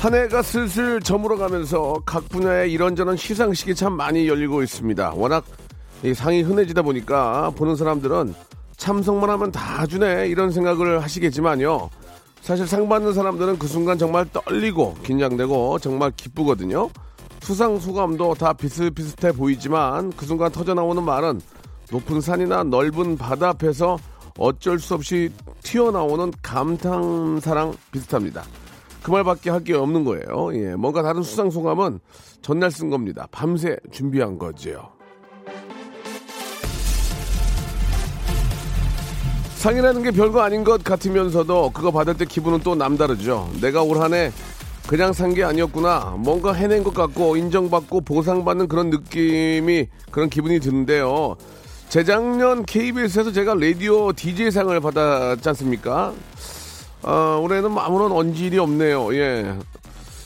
한 해가 슬슬 저물어 가면서 각 분야의 이런저런 시상식이 참 많이 열리고 있습니다. 워낙 이 상이 흔해지다 보니까 보는 사람들은 참석만 하면 다 주네 이런 생각을 하시겠지만요. 사실 상 받는 사람들은 그 순간 정말 떨리고 긴장되고 정말 기쁘거든요. 수상 소감도 다 비슷비슷해 보이지만 그 순간 터져 나오는 말은 높은 산이나 넓은 바다 앞에서 어쩔 수 없이 튀어나오는 감탄사랑 비슷합니다. 그 말밖에 할 게 없는 거예요. 예, 뭔가 다른 수상 소감은 전날 쓴 겁니다. 밤새 준비한 거죠. 상이라는 게 별거 아닌 것 같으면서도 그거 받을 때 기분은 또 남다르죠. 내가 올 한 해 그냥 산 게 아니었구나. 뭔가 해낸 것 같고 인정받고 보상받는 그런 느낌이 그런 기분이 드는데요. 재작년 KBS에서 제가 라디오 DJ상을 받았지 않습니까? 어, 올해는 아무런 언질이 없네요. 예.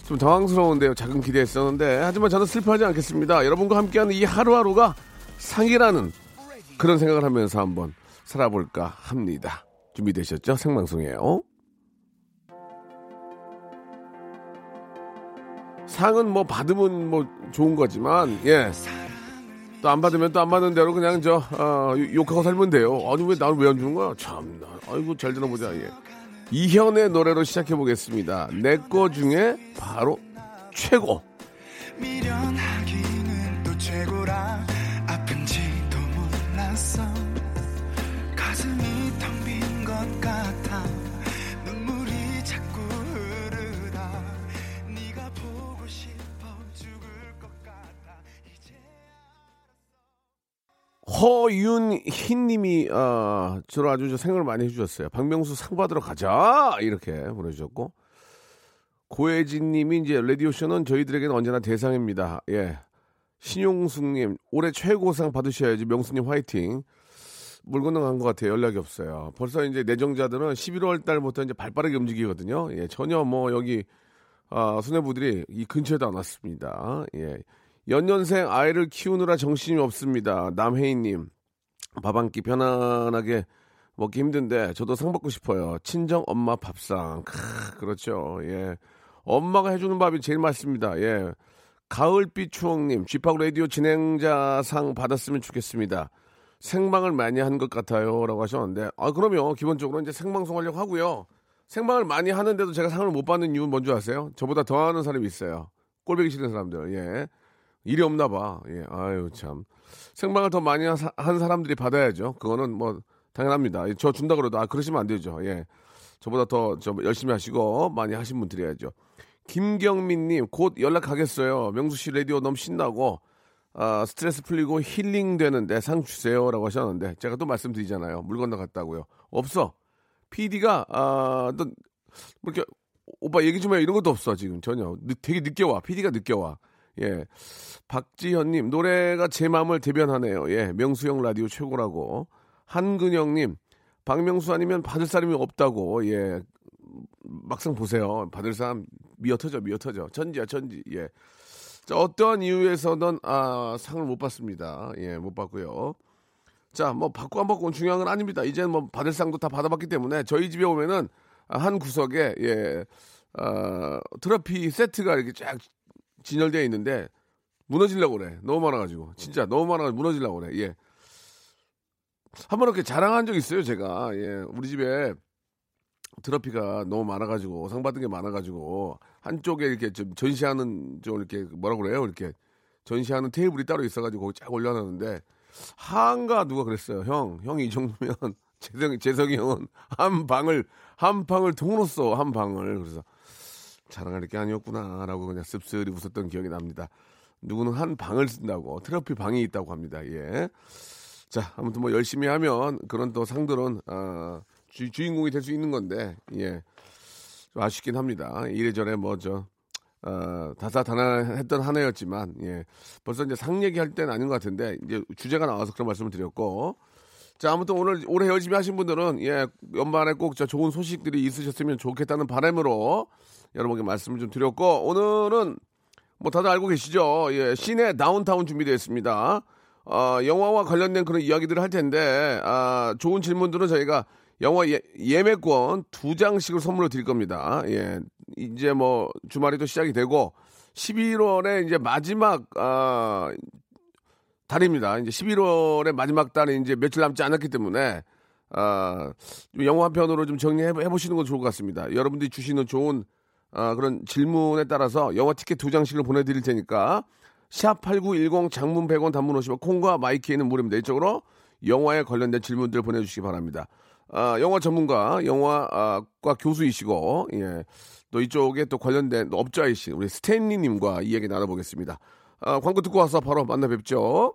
좀 당황스러운데요. 작은 기대했었는데. 하지만 저는 슬퍼하지 않겠습니다. 여러분과 함께하는 이 하루하루가 상이라는 그런 생각을 하면서 한번 살아볼까 합니다. 준비되셨죠? 생방송이에요. 상은 뭐 받으면 뭐 좋은 거지만, 예. 또 안 받으면 또 안 받는 대로 그냥 저, 어, 욕하고 살면 돼요. 아니, 왜 나를 왜 안 주는 거야? 참나. 아이고, 잘 들어보자, 예. 이현의 노래로 시작해 보겠습니다. 내 거 중에 바로 최고. 미련하기는 또 최고라 아픈지도 몰랐어 허윤희님이 어, 저를 아주 저 생각을 많이 해주셨어요. 박명수 상 받으러 가자 이렇게 보내주셨고 고혜진님이 이제 라디오 쇼는 저희들에게는 언제나 대상입니다. 예, 신용숙님 올해 최고상 받으셔야지 명수님 화이팅. 물 건너간 것 같아요. 연락이 없어요. 벌써 이제 내정자들은 11월 달부터 이제 발빠르게 움직이거든요. 예, 전혀 뭐 여기 아, 수뇌부들이 이 근처에도 안 왔습니다. 예. 연년생 아이를 키우느라 정신이 없습니다. 남혜인님, 밥 한 끼 편안하게 먹기 힘든데 저도 상 받고 싶어요. 친정 엄마 밥상. 크, 그렇죠. 예. 엄마가 해주는 밥이 제일 맛있습니다. 예. 가을빛 추억님, 쥐팍 라디오 진행자 상 받았으면 좋겠습니다. 생방을 많이 한 것 같아요. 라고 하셨는데, 아, 그럼요. 기본적으로 이제 생방송 하려고 하고요. 생방을 많이 하는데도 제가 상을 못 받는 이유는 뭔지 아세요? 저보다 더 하는 사람이 있어요. 꼴보기 싫은 사람들, 예. 일이 없나 봐. 예, 아유, 참. 생방을 더 많이 한 사- 한 사람들이 받아야죠. 그거는 뭐, 당연합니다. 저 준다 그래도, 아, 그러시면 안 되죠. 예. 저보다 더, 저, 열심히 하시고, 많이 하신 분 드려야죠. 김경민님, 곧 연락 가겠어요. 명수 씨 라디오 너무 신나고, 아, 스트레스 풀리고 힐링 되는데 상 주세요. 라고 하셨는데, 제가 또 말씀드리잖아요. 물 건너 갔다고요. 없어. PD가, 아, 또, 뭐 이렇게, 오빠 얘기 좀 해. 이런 것도 없어, 지금. 전혀. 늦- 되게 늦게 와. PD가 늦게 와. 예. 박지현님, 노래가 제 마음을 대변하네요. 예. 명수형 라디오 최고라고. 한근영님, 박명수 아니면 받을 사람이 없다고. 예. 막상 보세요. 받을 사람 미어 터져, 미어 터져. 천지야, 천지. 예. 자, 어떠한 이유에서는, 아, 상을 못 받습니다. 예, 못 받고요. 자, 뭐, 받고 안 받고는 중요한 건 아닙니다. 이제는 뭐, 받을 상도 다 받아봤기 때문에 저희 집에 오면은 아, 한 구석에, 예, 어, 트로피 세트가 이렇게 쫙 진열되어 있는데 무너지려고 그래. 너무 많아가지고. 진짜 너무 많아가지고 무너지려고 그래. 예. 한 번 이렇게 자랑한 적 있어요, 제가. 예. 우리 집에 트로피가 너무 많아가지고, 상 받은 게 많아가지고, 한쪽에 이렇게 좀 전시하는, 좀 이렇게 뭐라 그래요? 이렇게 전시하는 테이블이 따로 있어가지고 거기 쫙 올려놨는데, 한가 누가 그랬어요. 형, 형이 이 정도면, 재성이, 재성이 형은 한 방을, 한 방을 통으로 써, 한 방을. 그래서 자랑할 게 아니었구나라고 그냥 씁쓸히 웃었던 기억이 납니다. 누구는 한 방을 쓴다고 트로피 방이 있다고 합니다. 예. 자, 아무튼 뭐 열심히 하면 그런 또 상들은 아, 주, 주인공이 될 수 있는 건데 예. 좀 아쉽긴 합니다. 이래저래 뭐저 어, 다사다난했던 한 해였지만 예. 벌써 이제 상 얘기할 때는 아닌 것 같은데 이제 주제가 나와서 그런 말씀을 드렸고 자 아무튼 오늘 올해 열심히 하신 분들은 예 연말에 꼭 저 좋은 소식들이 있으셨으면 좋겠다는 바람으로 여러분께 말씀을 좀 드렸고 오늘은 뭐 다들 알고 계시죠? 예 시내 다운타운 준비되어 있습니다. 어, 영화와 관련된 그런 이야기들을 할 텐데 아, 좋은 질문들은 저희가 영화 예, 예매권 두 장씩을 선물로 드릴 겁니다. 예. 이제 뭐 주말이 또 시작이 되고 11월에 이제 마지막 아 달입니다. 이제 11월의 마지막 달이 이제 며칠 남지 않았기 때문에 아 영화 한 편으로 좀 정리해 보시는 건 좋을 것 같습니다. 여러분들이 주시는 좋은 아, 그런 질문에 따라서 영화 티켓 두 장씩을 보내드릴 테니까 샵8910 장문 100원 단문 50원 콩과 마이키에는 무료입니다. 이쪽으로 영화에 관련된 질문들 보내주시기 바랍니다. 아, 영화 전문가, 영화과 교수이시고, 예. 또 이쪽에 또 관련된 업자이신 우리 스탠리님과 이야기 나눠보겠습니다. 아, 광고 듣고 와서 바로 만나 뵙죠.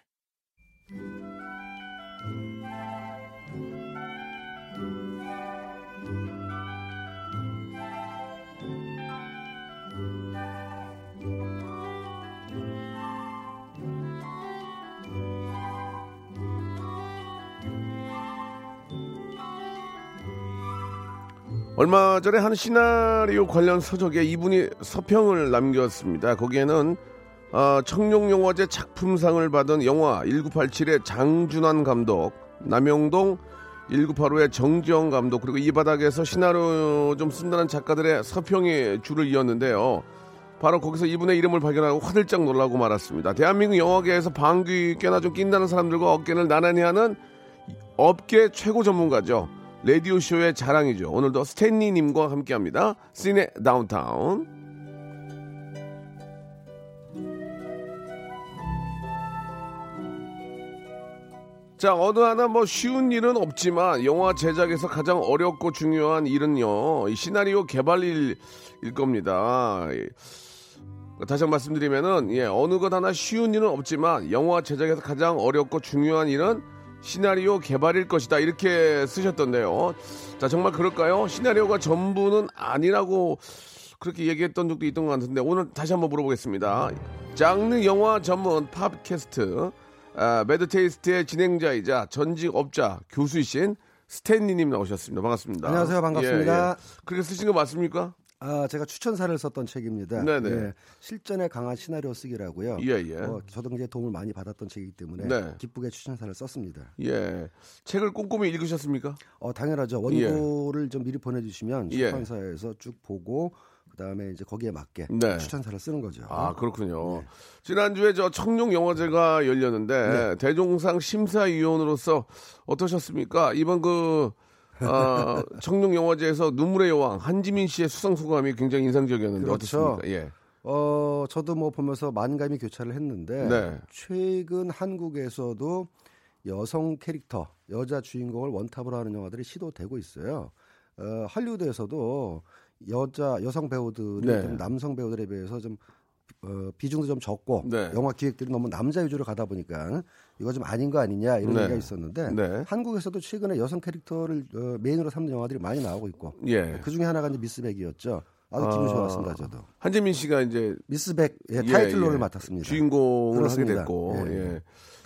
얼마 전에 한 시나리오 관련 서적에 이분이 서평을 남겼습니다. 거기에는 어, 청룡영화제 작품상을 받은 영화 1987의 장준환 감독, 남영동 1985의 정지영 감독, 그리고 이 바닥에서 시나리오 좀 쓴다는 작가들의 서평이 줄을 이었는데요. 바로 거기서 이분의 이름을 발견하고 화들짝 놀라고 말았습니다. 대한민국 영화계에서 방귀 꽤나 좀 낀다는 사람들과 어깨를 나란히 하는 업계 최고 전문가죠. 라디오쇼의 자랑이죠. 오늘도 스탠리님과 함께합니다. 시네 다운타운. 자, 어느 하나 뭐 쉬운 일은 없지만 영화 제작에서 가장 어렵고 중요한 일은요. 이 시나리오 개발 일 일 겁니다. 다시 한 번 말씀드리면은 예, 어느 것 하나 쉬운 일은 없지만 영화 제작에서 가장 어렵고 중요한 일은 시나리오 개발일 것이다 이렇게 쓰셨던데요. 자 정말 그럴까요? 시나리오가 전부는 아니라고 그렇게 얘기했던 적도 있던 것 같은데 오늘 다시 한번 물어보겠습니다. 장르 영화 전문 팟캐스트 아, 매드테이스트의 진행자이자 전직 업자 교수이신 스탠리님 나오셨습니다. 반갑습니다. 안녕하세요. 반갑습니다. 예, 예. 그렇게 쓰신 거 맞습니까? 아, 제가 추천사를 썼던 책입니다. 네네. 예, 실전에 강한 시나리오 쓰기라고요. 예, 예. 어, 저도 굉장히 도움을 많이 받았던 책이기 때문에 네. 기쁘게 추천사를 썼습니다. 예. 책을 꼼꼼히 읽으셨습니까? 어, 당연하죠. 원고를 좀 미리 보내주시면 예. 출판사에서 쭉 보고 그다음에 이제 거기에 맞게 네. 추천사를 쓰는 거죠. 아 그렇군요. 네. 지난주에 저 청룡 영화제가 열렸는데 대종상 심사위원으로서 어떠셨습니까? 이번 그 아, 청룡 영화제에서 눈물의 여왕 한지민 씨의 수상 소감이 굉장히 인상적이었는데 그렇죠. 어떻습니까? 예. 어, 저도 뭐 보면서 만감이 교차를 했는데 네. 최근 한국에서도 여성 캐릭터, 여자 주인공을 원탑으로 하는 영화들이 시도되고 있어요. 어, 할리우드에서도 여자 여성 배우들이 네. 좀 남성 배우들에 비해서 좀 어, 비중도 좀 적고 네. 영화 기획들이 너무 남자 위주로 가다 보니까 이거 좀 아닌 거 아니냐 이런 네. 얘기가 있었는데 네. 한국에서도 최근에 여성 캐릭터를 어, 메인으로 삼는 영화들이 많이 나오고 있고 예. 그 중에 하나가 이제 미스백이었죠. 아주 기분이 아, 좋았습니다. 저도 한지민 씨가 이제 미스백 예, 예, 타이틀로를 예. 맡았습니다. 주인공을 그렇습니다. 하게 됐고 예.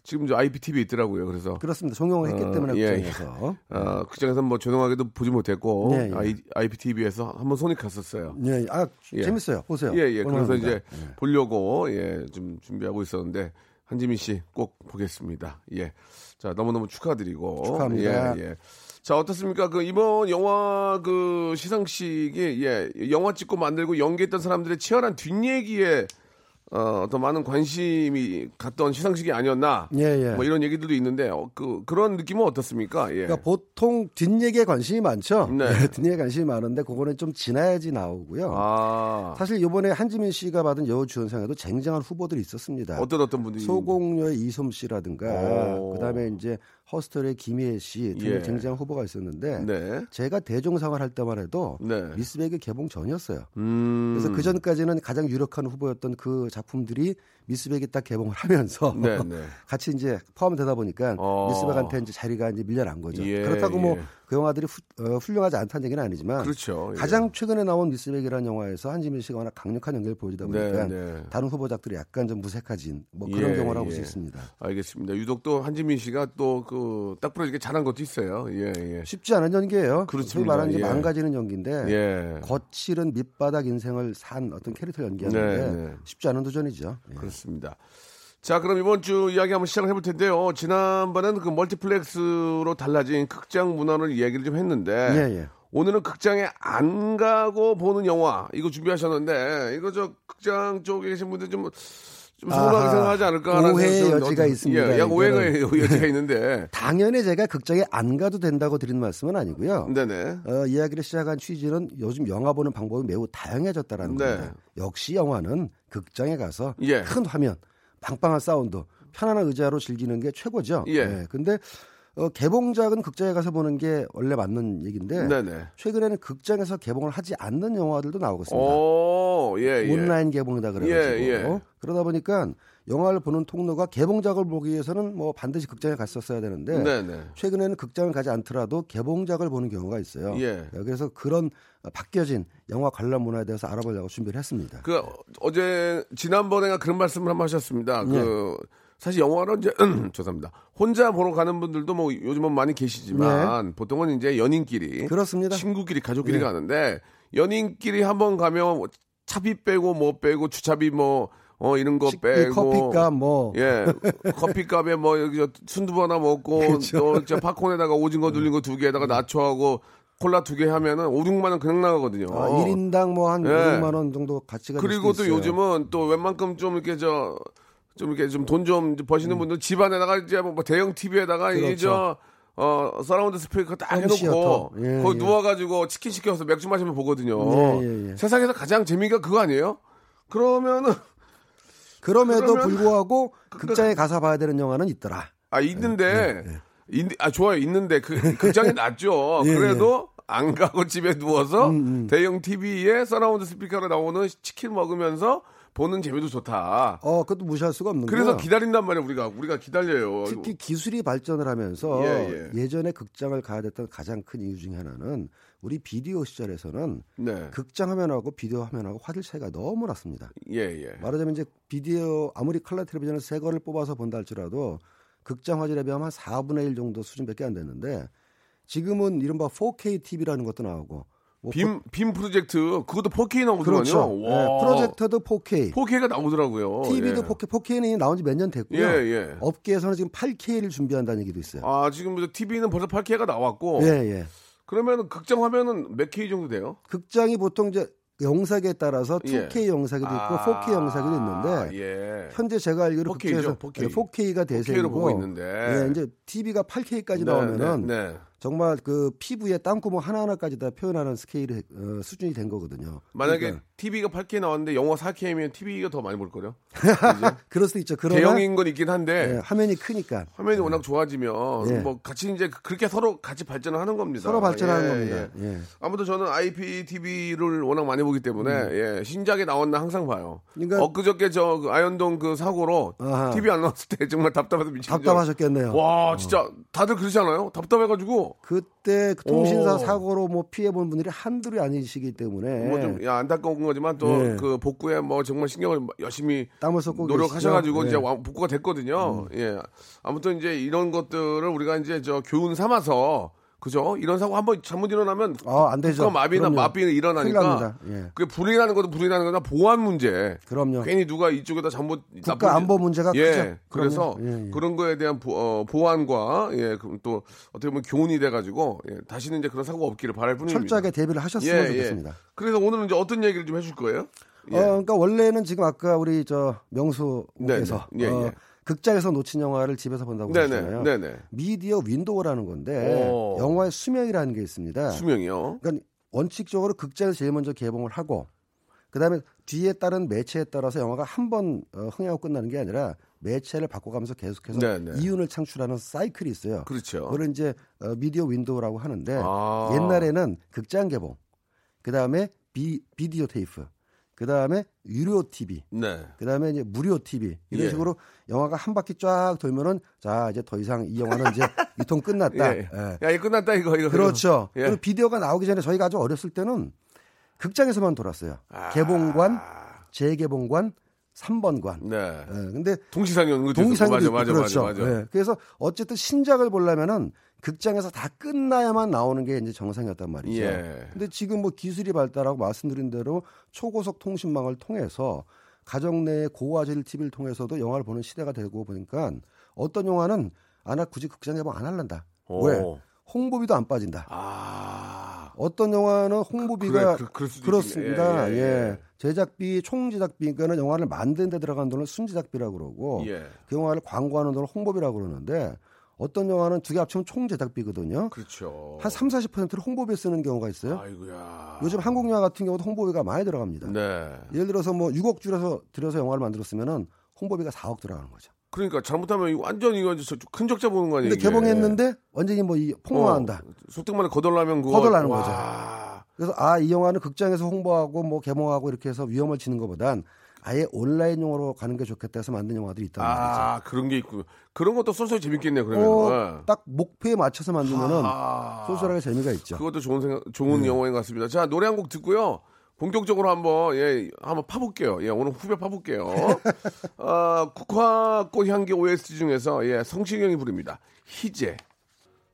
예. 지금 저 IPTV 에 있더라고요. 그래서 그렇습니다. 종영을 했기 어, 때문에 예, 극장에서. 아, 극장에서 뭐 죄송하게도 보지 못했고 네, 예. IPTV에서 한번 손이 갔었어요. 예, 아 예. 재밌어요. 보세요. 예, 예. 그래서. 이제 보려고 예, 좀 준비하고 있었는데 한지민 씨 꼭 보겠습니다. 예. 자, 너무 너무 축하드리고 축하합니다. 예, 예. 자, 어떻습니까? 그 이번 영화 그 시상식이 예, 영화 찍고 만들고 연기했던 사람들의 치열한 뒷얘기에 어, 어떤 많은 관심이 갔던 시상식이 아니었나. 예, 예. 뭐 이런 얘기들도 있는데 어, 그 그런 느낌은 어떻습니까? 예. 그러니까 보통 뒷얘기에 관심이 많죠. 네. 뒷얘기에 관심이 많은데 그거는 좀 지나야지 나오고요. 아. 사실 이번에 한지민 씨가 받은 여우주연상에도 쟁쟁한 후보들이 있었습니다. 어떤 어떤 분들이 소공녀의 이솜 씨라든가 오. 그다음에 이제 허스터의 김희애 씨 등의 예. 쟁쟁한 후보가 있었는데 네. 제가 대종상을 할 때만 해도 네. 미스백이 개봉 전이었어요. 음. 그래서 그 전까지는 가장 유력한 후보였던 그 작품들이 미스백이 딱 개봉을 하면서 네, 네. 같이 이제 포함되다 보니까 어. 미스백한테 이제 자리가 이제 밀려난 거죠. 예, 그렇다고 뭐 예. 그 영화들이 후- 어, 훌륭하지 않다는 얘기는 아니지만 그렇죠. 예. 가장 최근에 나온 미스백이라는 영화에서 한지민 씨가 워낙 강력한 연기를 보여주다 보니까 네, 네. 다른 후보작들이 약간 좀 무색해진 뭐 그런 예, 경우라고 볼 예. 수 있습니다. 알겠습니다. 유독 또 한지민 씨가 또 그 딱 부러지게 잘한 것도 있어요. 예, 예. 쉽지 않은 연기예요. 그렇습니다. 소위 말하는 예. 망가지는 연기인데 예. 거칠은 밑바닥 인생을 산 어떤 캐릭터를 연기하는데 네, 네. 쉽지 않은 도전이죠. 예. 그렇습니다. 자, 그럼 이번 주 이야기 한번 시작을 해볼 텐데요. 지난번에는 그 멀티플렉스로 달라진 극장 문화를 이야기를 좀 했는데 예, 예. 오늘은 극장에 안 가고 보는 영화 이거 준비하셨는데 이거 저 극장 쪽에 계신 분들 좀 좀 아하, 생각하지 않을까 오해의 좀 여지가 어떤- 있습니다, 예, 약 오해가 이거는. 여지가 있는데. 당연히 제가 극장에 안 가도 된다고 드리는 말씀은 아니고요. 네네. 어, 이야기를 시작한 취지는 요즘 영화 보는 방법이 매우 다양해졌다라는 네. 겁니다. 역시 영화는 극장에 가서 예. 큰 화면, 빵빵한 사운드, 편안한 의자로 즐기는 게 최고죠. 예. 근데 어, 개봉작은 극장에 가서 보는 게 원래 맞는 얘기인데 네네. 최근에는 극장에서 개봉을 하지 않는 영화들도 나오고 있습니다. 오, 예, 예. 온라인 개봉이다 그래가지고 예, 예. 그러다 보니까 영화를 보는 통로가 개봉작을 보기 위해서는 뭐 반드시 극장에 갔었어야 되는데 네네. 최근에는 극장을 가지 않더라도 개봉작을 보는 경우가 있어요. 예. 그래서 그런 바뀌어진 영화 관람 문화에 대해서 알아보려고 준비를 했습니다. 그 어제 지난번에가 그런 말씀을 한번 하셨습니다. 네. 그 사실 영화를 이제 죄송합니다. 혼자 보러 가는 분들도 뭐 요즘은 많이 계시지만 보통은 이제 연인끼리 네. 그렇습니다. 친구끼리 가족끼리 예. 가는데 연인끼리 한번 가면 차비 빼고 뭐 빼고 주차비 뭐 어 이런 거 빼고 커피값 뭐 예 커피값에 뭐 여기 저 순두부 하나 먹고 그렇죠. 또저 팝콘에다가 오징어 눌린 거 두 개에다가 나초하고 콜라 두 개 하면은 5, 6만 원 그냥 나가거든요. 아, 1인당 뭐한 예. 500만 원 정도 가치가 될 그리고 또 있어요. 요즘은 또 웬만큼 좀 이렇게 저, 좀 이렇게 좀돈좀 버시는 분들 집 안에다가 이제 뭐 대형 TV에다가 이제 음. 그렇죠. 저, 어, 서라운드 스피커 딱 해놓고. 예, 거기 예. 누워가지고 치킨 시켜서 맥주 마시면 보거든요. 예, 예, 예. 세상에서 가장 재미가 그거 아니에요? 그러면은, 그럼에도 그러면- 불구하고 극장에 가서 봐야 되는 영화는 있더라. 아, 있는데, 예, 있- 아, 좋아요. 있는데, 그, 극장이 낫죠. 예, 음, 그래도 안 가고 집에 누워서 대형 TV에 surround 스피커로 나오는 치킨 먹으면서 보는 재미도 좋다. 어, 그것도 무시할 수가 없는 그래서 거예요. 기다린단 말이에요, 우리가. 우리가 기다려요. 특히 기술이 발전을 하면서 예, 예. 예, 전에 극장을 가야 됐던 가장 큰 이유 중에 하나는 우리 비디오 시절에서는 네. 극장 화면하고 비디오 화면하고 화질 차이가 너무 났습니다. 예, 예. 말하자면 이제 비디오 아무리 컬러 텔레비전을 새 거를 뽑아서 본다 할지라도 극장 화질에 비하면 한 4분의 1 정도 수준밖에 안 됐는데 지금은 이른바 4K TV라는 것도 나오고 뭐 빔, 빔 프로젝트, 그것도 4K 나오더만요. 그렇죠. 와. 예, 프로젝터도 4K, 4K가 나오더라고요. TV도 예. 4K, 4K는 나온 지 몇 년 됐고요. 예, 예. 업계에서는 지금 8K를 준비한다는 얘기도 있어요. 아, 지금 TV는 벌써 8K가 나왔고. 예, 예. 그러면 극장 화면은 몇 K 정도 돼요? 극장이 보통 이제 영상에 따라서 예. 2K 영상도 있고 4K 영상도 있는데 예. 현재 제가 알기로 4K 죠, 극장에서 4K. 4K. 가 대세이고 보고 있는데. 예, 이제 TV가 8K까지 네, 나오면은 네, 네. 정말 그 피부의 땅구멍 하나하나까지 다 표현하는 스케일이 어, 수준이 된 거거든요. 만약에 그러니까 TV가 8K 나왔는데 영화 4K면 TV가 더 많이 볼 거요. 그럴 수도 있죠. 그러나 대형인 건 있긴 한데 예, 화면이 크니까 화면이 워낙 좋아지면 예. 뭐 같이 이제 그렇게 서로 같이 발전을 하는 겁니다. 서로 발전하는 예, 겁니다. 예. 예. 아무튼 저는 IPTV를 워낙 많이 보기 때문에 예, 신작이 나왔나 항상 봐요. 음. 그러니까- 엊그저께 저그 아현동 그 사고로 아하. TV 안 나왔을 때 정말 답답해서 미치겠죠. 답답하셨겠네요. 와 진짜 다들 그러지 않아요? 답답해가지고 그때 그 통신사 오. 사고로 뭐 피해 본 분들이 한둘이 아니시기 때문에 뭐좀 안타까운 거지만 또 예. 그 복구에 뭐 정말 신경을 열심히 땀을 쏟고 노력하셔가지고? 이제 예. 왕- 복구가 됐거든요. 예. 아무튼 이제 이런 것들을 우리가 이제 저 교훈 삼아서 그죠? 이런 사고 한번 잘못 일어나면 아, 안 되죠. 마비나 그럼요. 마비는 큰일 일어나니까. 예. 그게 불이 나는 것도 불이 나는 거다 보안 문제. 그럼요. 괜히 누가 이쪽에다 잘못 국가 나쁜- 안보 문제가 예, 크죠. 그래서. 예, 예. 그런 거에 대한 보, 어, 보안과 예, 그럼 또 어떻게 보면 교훈이 돼 가지고 예, 다시는 이제 그런 사고 없기를 바랄 뿐입니다. 철저하게 대비를 하셨으면 예, 예. 좋겠습니다. 그래서 오늘은 이제 어떤 얘기를 좀 해줄 거예요? 예. 어, 그러니까 원래는 지금 아까 우리 저 명수께서 네, 네. 예, 어, 예. 극장에서 놓친 영화를 집에서 본다고 네네. 하셨잖아요. 네네. 미디어 윈도우라는 건데 오. 영화의 수명이라는 게 있습니다. 수명이요. 그러니까 원칙적으로 극장에서 제일 먼저 개봉을 하고 그다음에 뒤에 따른 매체에 따라서 영화가 한번 어, 흥행하고 끝나는 게 아니라 매체를 바꿔가면서 계속해서 네네. 이윤을 창출하는 사이클이 있어요. 그렇죠. 그걸 이제 어, media window라고 하는데 아. 옛날에는 극장 개봉, 그 다음에 비, 비디오 테이프, 그 다음에 유료 TV, 네. 그 다음에 이제 무료 TV 이런 예. 식으로 영화가 한 바퀴 쫙 돌면은 자 이제 더 이상 이 영화는 이제 유통 끝났다. 예. 예. 야, 이거 끝났다 이거 이거. 그렇죠. 예. 그리고 비디오가 나오기 전에 저희가 아주 어렸을 때는 극장에서만 돌았어요. 아. 개봉관, 재개봉관, 3번관. 네. 예. 근데 동시상영 맞아, 있고 맞아, 그렇죠. 맞아, 맞아. 예. 그래서 어쨌든 신작을 보려면은 극장에서 다 끝나야만 나오는 게 이제 정상이었단 말이죠. 예. 근데 지금 뭐 기술이 발달하고 말씀드린 대로 초고속 통신망을 통해서 가정 내의 고화질 TV를 통해서도 영화를 보는 시대가 되고 보니까 어떤 영화는 아나 굳이 극장 개봉 안 할란다. 오. 왜? 홍보비도 안 빠진다. 아. 어떤 영화는 홍보비가 그래, 그- 그럴 수도 그렇습니다. 있겠네. 예, 예, 예. 제작비, 총제작비, 그러니까는 영화를 만드는 데 들어간 돈을 순제작비라고 그러고 예. 그 영화를 광고하는 돈을 홍보비라고 그러는데 어떤 영화는 두 개 합치면 총 제작비거든요. 그렇죠. 한 3, 40%를 홍보비에 쓰는 경우가 있어요. 아이고야. 요즘 한국 영화 같은 경우도 홍보비가 많이 들어갑니다. 네. 예를 들어서 뭐 6억 줄여서 들여서 영화를 만들었으면은 홍보비가 4억 들어가는 거죠. 그러니까 잘못하면 완전 이거 큰 적자 보는 거 아니에요? 근데? 개봉했는데 완전히 뭐 이 폭로한다. 어, 속등만에 거덜나면 그거 거덜나는 와. 거죠. 그래서 아 이 영화는 극장에서 홍보하고 뭐 개봉하고 이렇게 해서 위험을 지는 것보단 아예 온라인용으로 가는 게 좋겠다 해서 만든 영화들이 말이죠. 아, 그런 게 있고. 그런 것도 쏠쏠 재밌겠네, 그러면. 어, 딱 목표에 맞춰서 만들면은 아. 쏠쏠하게 재미가 있죠. 그것도 좋은 생각, 좋은 네. 영화인 것 같습니다. 자, 노래 한 곡 듣고요. 본격적으로 한번, 예, 한번 파볼게요. 예, 오늘 후배 파볼게요. 어, 국화꽃 향기 OST 중에서, 예, 성시경이 부릅니다. 희재.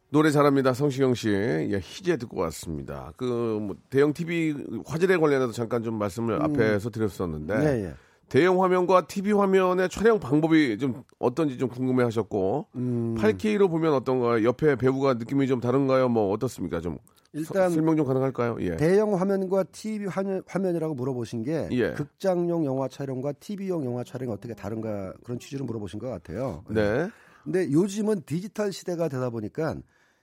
노래 잘합니다. 성시경 씨. 예, 희재 듣고 왔습니다. 그, 뭐, 대형 TV 화질에 관련해서 잠깐 좀 말씀을 앞에서 드렸었는데. 음. 예, 예. 대형 화면과 TV 화면의 촬영 방법이 좀 어떤지 좀 궁금해 하셨고. 음. 8K로 보면 어떤가요? 옆에 배우가 느낌이 좀 다른가요? 뭐 어떻습니까? 좀 일단 서- 설명 좀 가능할까요? 예. 대형 화면과 TV 화면, 화면이라고 물어보신 게 예. 극장용 영화 촬영과 TV용 영화 촬영이 어떻게 다른가 그런 취지로 물어보신 것 같아요. 네. 근데 요즘은 디지털 시대가 되다 보니까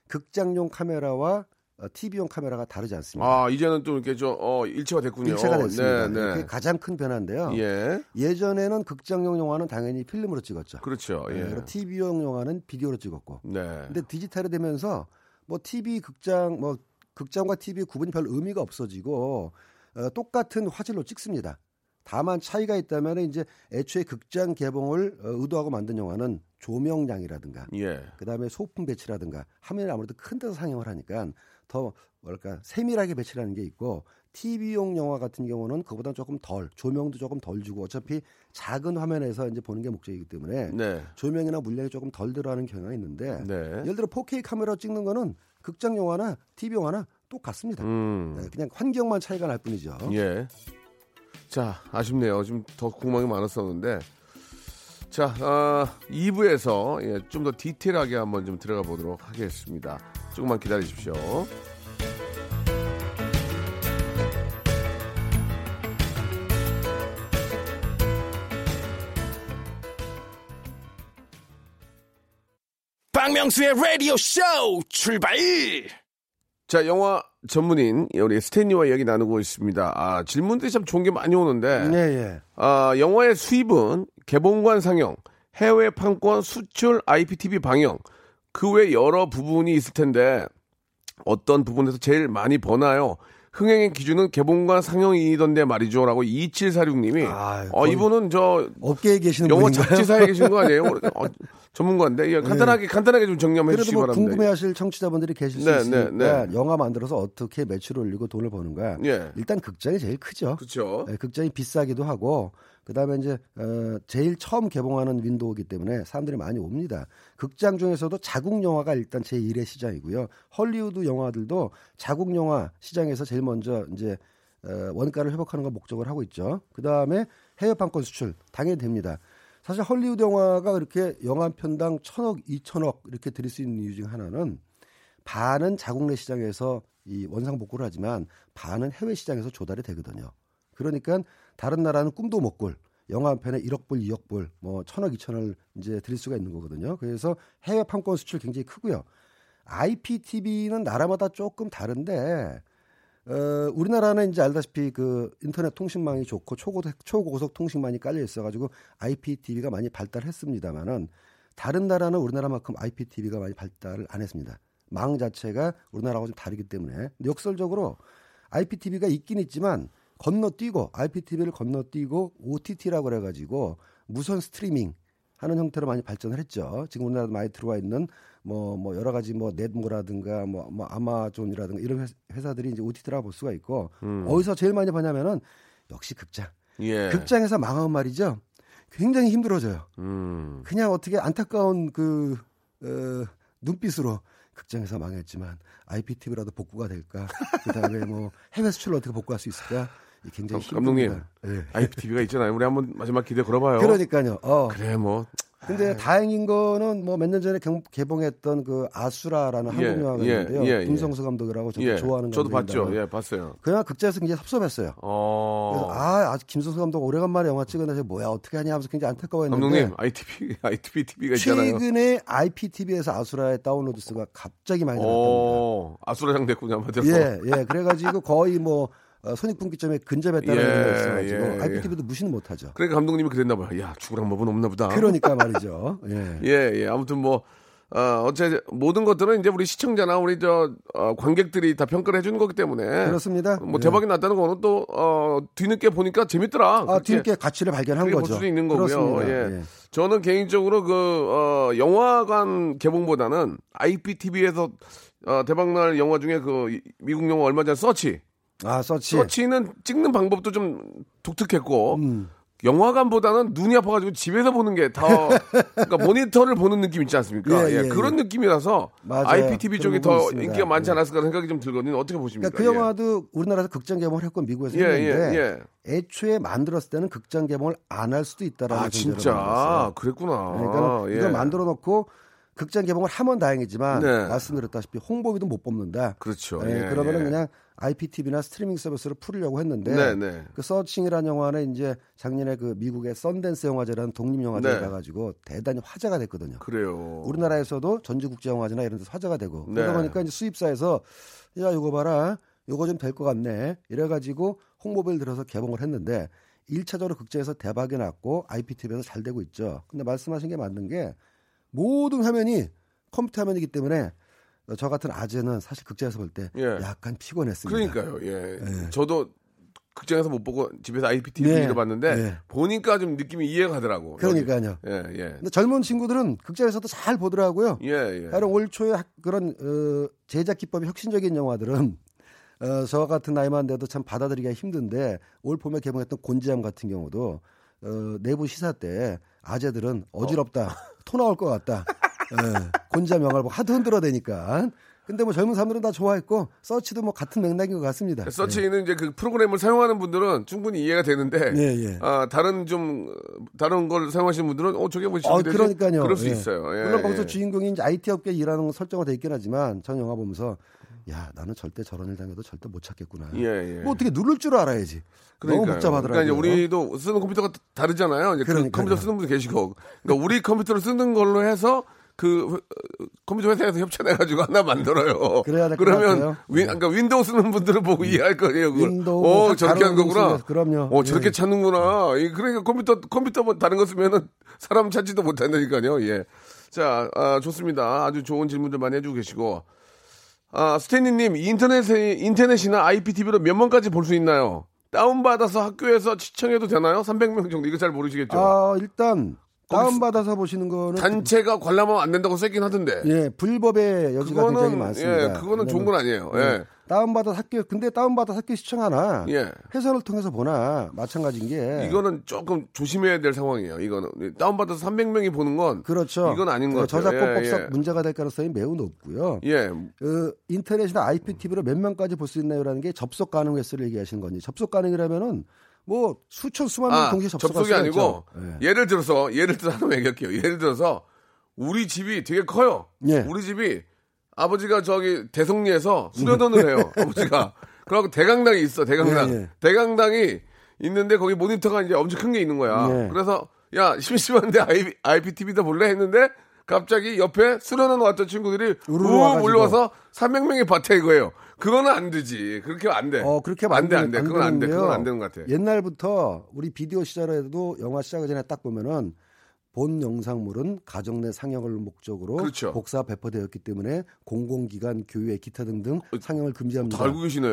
극장용 카메라와 어, TV용 카메라가 다르지 않습니다. 아 이제는 또 이렇게 저 어, 일체가 됐군요. 일체가 됐습니다. 네, 그게 네. 가장 큰 변화인데요. 예. 예전에는 극장용 영화는 당연히 필름으로 찍었죠. 그렇죠. 예. 그리고 TV용 영화는 비디오로 찍었고. 네. 근데 디지털이 되면서 뭐 TV 극장 뭐 극장과 TV 구분이 별 의미가 없어지고 어, 똑같은 화질로 찍습니다. 다만 차이가 있다면 이제 애초에 극장 개봉을 어, 의도하고 만든 영화는 조명량이라든가 예. 그다음에 소품 배치라든가 화면이 아무래도 큰 데서 상영을 하니까 더 뭐랄까 세밀하게 배치라는 게 있고 TV용 영화 같은 경우는 그보다 조금 덜 조명도 조금 덜 주고 어차피 작은 화면에서 이제 보는 게 목적이기 때문에 네. 조명이나 물량이 조금 덜 들어가는 경향이 있는데 네. 예를 들어 4K 카메라 찍는 거는 극장 영화나 TV 영화나 똑같습니다. 음. 네, 그냥 환경만 차이가 날 뿐이죠. 예. 자, 아쉽네요. 지금 더 궁금한 게 많았었는데. 자, 아, 2부에서 예, 좀 더 디테일하게 한번 좀 들어가 보도록 하겠습니다. 조금만 기다려 주십시오. 박명수의 라디오 쇼 출발! 자, 영화 전문인 우리 스탠리와 이야기 나누고 있습니다. 아, 질문들이 참 좋은 게 많이 오는데. 네, 예. 아, 영화의 수입은 개봉관 상영, 해외 판권 수출 IPTV 방영, 그 외 여러 부분이 있을 텐데 어떤 부분에서 제일 많이 버나요? 흥행의 기준은 개봉관 상영이던데 말이죠라고 2746님이 아유, 어 이분은 저 업계에 계시는 영화 분인가요? 잡지사에 계신 거 아니에요? 어, 전문가인데 예, 간단하게 간단하게 좀 정리해 주시기 뭐 바랍니다. 궁금해하실 청취자분들이 계실 네, 수 네, 있으니까 네. 영화 만들어서 어떻게 매출 올리고 돈을 버는가. 예. 일단 극장이 제일 크죠. 그렇죠. 네, 극장이 비싸기도 하고 그다음에 이제 어, 제일 처음 개봉하는 윈도우이기 때문에 사람들이 많이 옵니다. 극장 중에서도 자국 영화가 일단 제 1의 시장이고요. 헐리우드 영화들도 자국 영화 시장에서 제일 먼저 이제 어, 원가를 회복하는 걸 목적을 하고 있죠. 그다음에 해외 판권 수출 당연히 됩니다. 사실 헐리우드 영화가 그렇게 영화 한 편당 천억, 이천억 이렇게 들일 수 있는 이유 중 하나는 반은 자국 내 시장에서 이 원상 복구를 하지만 반은 해외 시장에서 조달이 되거든요. 그러니까 다른 나라는 꿈도 못 꿀. 영화 한 편에 1억 불, 2억 불, 뭐 천억, 2천을 이제 드릴 수가 있는 거거든요. 그래서 해외 판권 수출 굉장히 크고요. IPTV는 나라마다 조금 다른데 어, 우리나라는 이제 알다시피 그 인터넷 통신망이 좋고 초고속, 초고속 통신망이 깔려 있어가지고 IPTV가 많이 발달했습니다만은 다른 나라는 우리나라만큼 IPTV가 많이 발달을 안 했습니다. 망 자체가 우리나라하고 좀 다르기 때문에 역설적으로 IPTV가 있긴 있지만 건너뛰고 IPTV를 건너뛰고 OTT라고 그래가지고 무선 스트리밍 하는 형태로 많이 발전을 했죠. 지금 우리나라도 많이 들어와 있는 뭐, 뭐 여러 가지 뭐 넷모라든가 뭐, 뭐 아마존이라든가 이런 회사, 들이 이제 OTT라고 볼 수가 있고 어디서 제일 많이 보냐면은 역시 극장. 예. 극장에서 망하면 말이죠. 굉장히 힘들어져요. 음. 그냥 어떻게 안타까운 그 어, 눈빛으로 극장에서 망했지만 IPTV라도 복구가 될까? 그다음에 뭐 해외 수출로 어떻게 복구할 수 있을까? 굉장히 감- 감독님. 힘듭니다. 예. IPTV가 있잖아요. 우리 한번 마지막 기대 걸어봐요. 그러니까요. 어. 그래 뭐. 근데 다행인 거는 뭐 몇 년 전에 경- 개봉했던 그 아수라라는 예, 한국 영화가 예. 예, 예. 김성수 감독이라고 저도 예. 좋아하는 저도 봤죠. 감독입니다만 예, 봤어요. 그냥 극장에서 굉장히 섭섭했어요. 어. 그래서 아, 아직 김성수 감독 오래간만에 영화 찍었는데 뭐야 어떻게 하냐 하면서 굉장히 안타까워했는데 감독님, ITV, IPTV가 있잖아요. 최근에 IPTV에서 아수라의 다운로드 수가 갑자기 많이 늘었답니다. 어, 아수라장 됐군요, 한마디로. 예, 예. 그래가지고 거의 뭐 어, 손익분기점에 근접했다는 예, 얘기가 있어가지고 예, 예. IPTV도 무시는 못하죠. 그러니까 감독님이 그랬나 봐요. 야, 죽으랑 법은 없나 보다. 그러니까 말이죠. 예. 예, 예. 아무튼 뭐, 어, 어째, 모든 것들은 이제 우리 시청자나 우리 저, 어, 관객들이 다 평가를 해주는 거기 때문에. 그렇습니다. 뭐 예. 대박이 났다는 거는 또, 어, 뒤늦게 보니까 재밌더라. 아, 뒤늦게 가치를 발견한 볼 거죠. 수도 있는 거고요. 예. 예. 저는 개인적으로 그, 어, 영화관 개봉보다는 IPTV에서 어, 대박날 영화 중에 그 이- 미국 영화 얼마 전 서치. 아, 서치. 서치는 찍는 방법도 좀 독특했고 음. 영화관보다는 눈이 아파가지고 집에서 보는 게 더 그러니까 모니터를 보는 느낌 있지 않습니까? 예, 예, 예, 그런 예. 느낌이라서 맞아요. IPTV 쪽이 더 있습니다. 인기가 많지 예. 않았을까 생각이 좀 들거든요. 어떻게 보십니까? 그러니까 그 영화도 우리나라에서 극장 개봉을 했고 미국에서 예, 했는데 예, 예. 애초에 만들었을 때는 극장 개봉을 안 할 수도 있다라는 아 진짜. 그랬구나. 그러니까 예. 이걸 만들어 놓고 극장 개봉을 하면 다행이지만 네. 말씀드렸다시피 홍보비도 못 뽑는다. 그렇죠. 예, 예, 그러면은 예. 그냥 IPTV나 스트리밍 서비스로 풀려고 했는데 네, 네. 그 서칭이라는 영화는 이제 작년에 그 미국의 썬댄스 영화제라는 독립 영화제에 네. 가가지고 대단히 화제가 됐거든요. 그래요. 우리나라에서도 전주국제영화제나 이런 데서 화제가 되고 네. 그러다 보니까 이제 수입사에서 야 이거 봐라 이거 좀 될 것 같네 이래가지고 홍보비를 들어서 개봉을 했는데 1차적으로 극장에서 대박이 났고 IPTV에서 잘 되고 있죠. 근데 말씀하신 게 맞는 게 모든 화면이 컴퓨터 화면이기 때문에 저 같은 아재는 사실 극장에서 볼때 예. 약간 피곤했습니다. 그러니까요. 예. 저도 극장에서 못 보고 집에서 IPTV로 네. 봤는데 네. 보니까 좀 느낌이 이해가 가더라고. 그러니까요. 예, 예. 근데 젊은 친구들은 극장에서도 잘 보더라고요. 예, 예. 다른 올 초에 학- 그런 어, 제작 기법이 혁신적인 영화들은 어, 저 같은 나이만 돼도 참 받아들이기가 힘든데 올 봄에 개봉했던 곤지암 같은 경우도 어, 내부 시사 때 아재들은 어지럽다, 토 나올 것 같다. 예, 곤지암 영화를 보고 하도 흔들어대니까. 근데 뭐 젊은 사람들은 다 좋아했고 서치도 뭐 같은 맥락인 것 같습니다. 서치는 이제 그 프로그램을 사용하는 분들은 충분히 이해가 되는데 예, 예. 아, 다른 좀 어, 다른 걸 사용하시는 분들은 어 저게 뭐 어, 준비되지? 그러니까요. 그럴 수 예. 있어요. 예, 물론 거기서 예. 주인공이 이제 IT 업계 일하는 설정으로 돼 있긴 하지만 전 영화 보면서 야 나는 절대 저런 일 당해도 절대 못 찾겠구나. 예, 예. 뭐 어떻게 누를 줄 알아야지. 너무 그러니까요. 복잡하더라고요. 그러니까 이제 우리도 쓰는 컴퓨터가 다르잖아요. 이제 그. 컴퓨터 쓰는 분도 계시고. 그러니까 우리 컴퓨터를 쓰는 걸로 해서 그 어, 컴퓨터 회사에서 협찬해가지고 하나 만들어요. 그래야 될것 그러면 같아요. 윈, 그러니까 윈도우 쓰는 분들을 보고 이해할 거예요. 그걸. 윈도우, 어, 저렇게 한 거구나. 그럼요. 어, 저렇게 예. 찾는구나. 이, 그러니까 컴퓨터, 컴퓨터 뭐 다른 거 쓰면은 사람 찾지도 못한다니까요. 예. 자, 아, 좋습니다. 아주 좋은 질문들 많이 해주고 계시고. 아, 스탠리님, 인터넷에, 인터넷이나 IPTV로 몇 번까지 볼 수 있나요? 다운받아서 학교에서 시청해도 되나요? 300명 정도. 이거 잘 모르시겠죠? 아 일단 다운 받아서 보시는 거는 단체가 관람하면 안 된다고 쓰긴 하던데. 예 불법의 여지가 굉장히 그거는, 많습니다. 예, 그거는 좋은 건 아니에요. 예. 다운 받아 학교 근데 다운 받아 학교 시청하나 예. 회선을 통해서 보나 마찬가지인 게 이거는 조금 조심해야 될 상황이에요. 이거는. 다운받아서 300명이 보는 건. 그렇죠. 이건 아닌 것그 같아요. 저작권법상 예, 예. 문제가 될 가능성이 매우 높고요. 예. 그 인터넷이나 IPTV로 몇 명까지 볼 수 있나요라는 게 접속 가능 횟수를 얘기하시는 건지 접속 가능이라면은 뭐 수천 수만 명 아, 동시에 접속할 접속이 아니고. 예. 예를 들어서 예를 들어서 하나 얘기할게요. 예를 들어서 우리 집이 되게 커요. 예. 우리 집이 아버지가 저기 대성리에서 수련원을 해요. 아버지가. 그러고 대강당이 있어. 대강당. 예, 예. 대강당이 있는데 거기 모니터가 이제 엄청 큰 게 있는 거야. 네. 그래서 야 심심한데 IP, IPTV다 볼래 했는데 갑자기 옆에 수련원 왔던 친구들이 우르르. 몰려와서 300명이 밭에 이거예요. 그거는 안 되지. 그렇게 안 돼. 어, 그렇게 안 돼, 안안 돼. 그건 안 돼. 그건 안 되는 것 같아. 옛날부터 우리 비디오 시절에도 영화 시작하기 전에 딱 보면은 본 영상물은 가정 내 상영을 목적으로 그렇죠. 복사 배포되었기 때문에 공공기관, 교회, 기타 등등 상영을 금지합니다. 다 알고 계시네.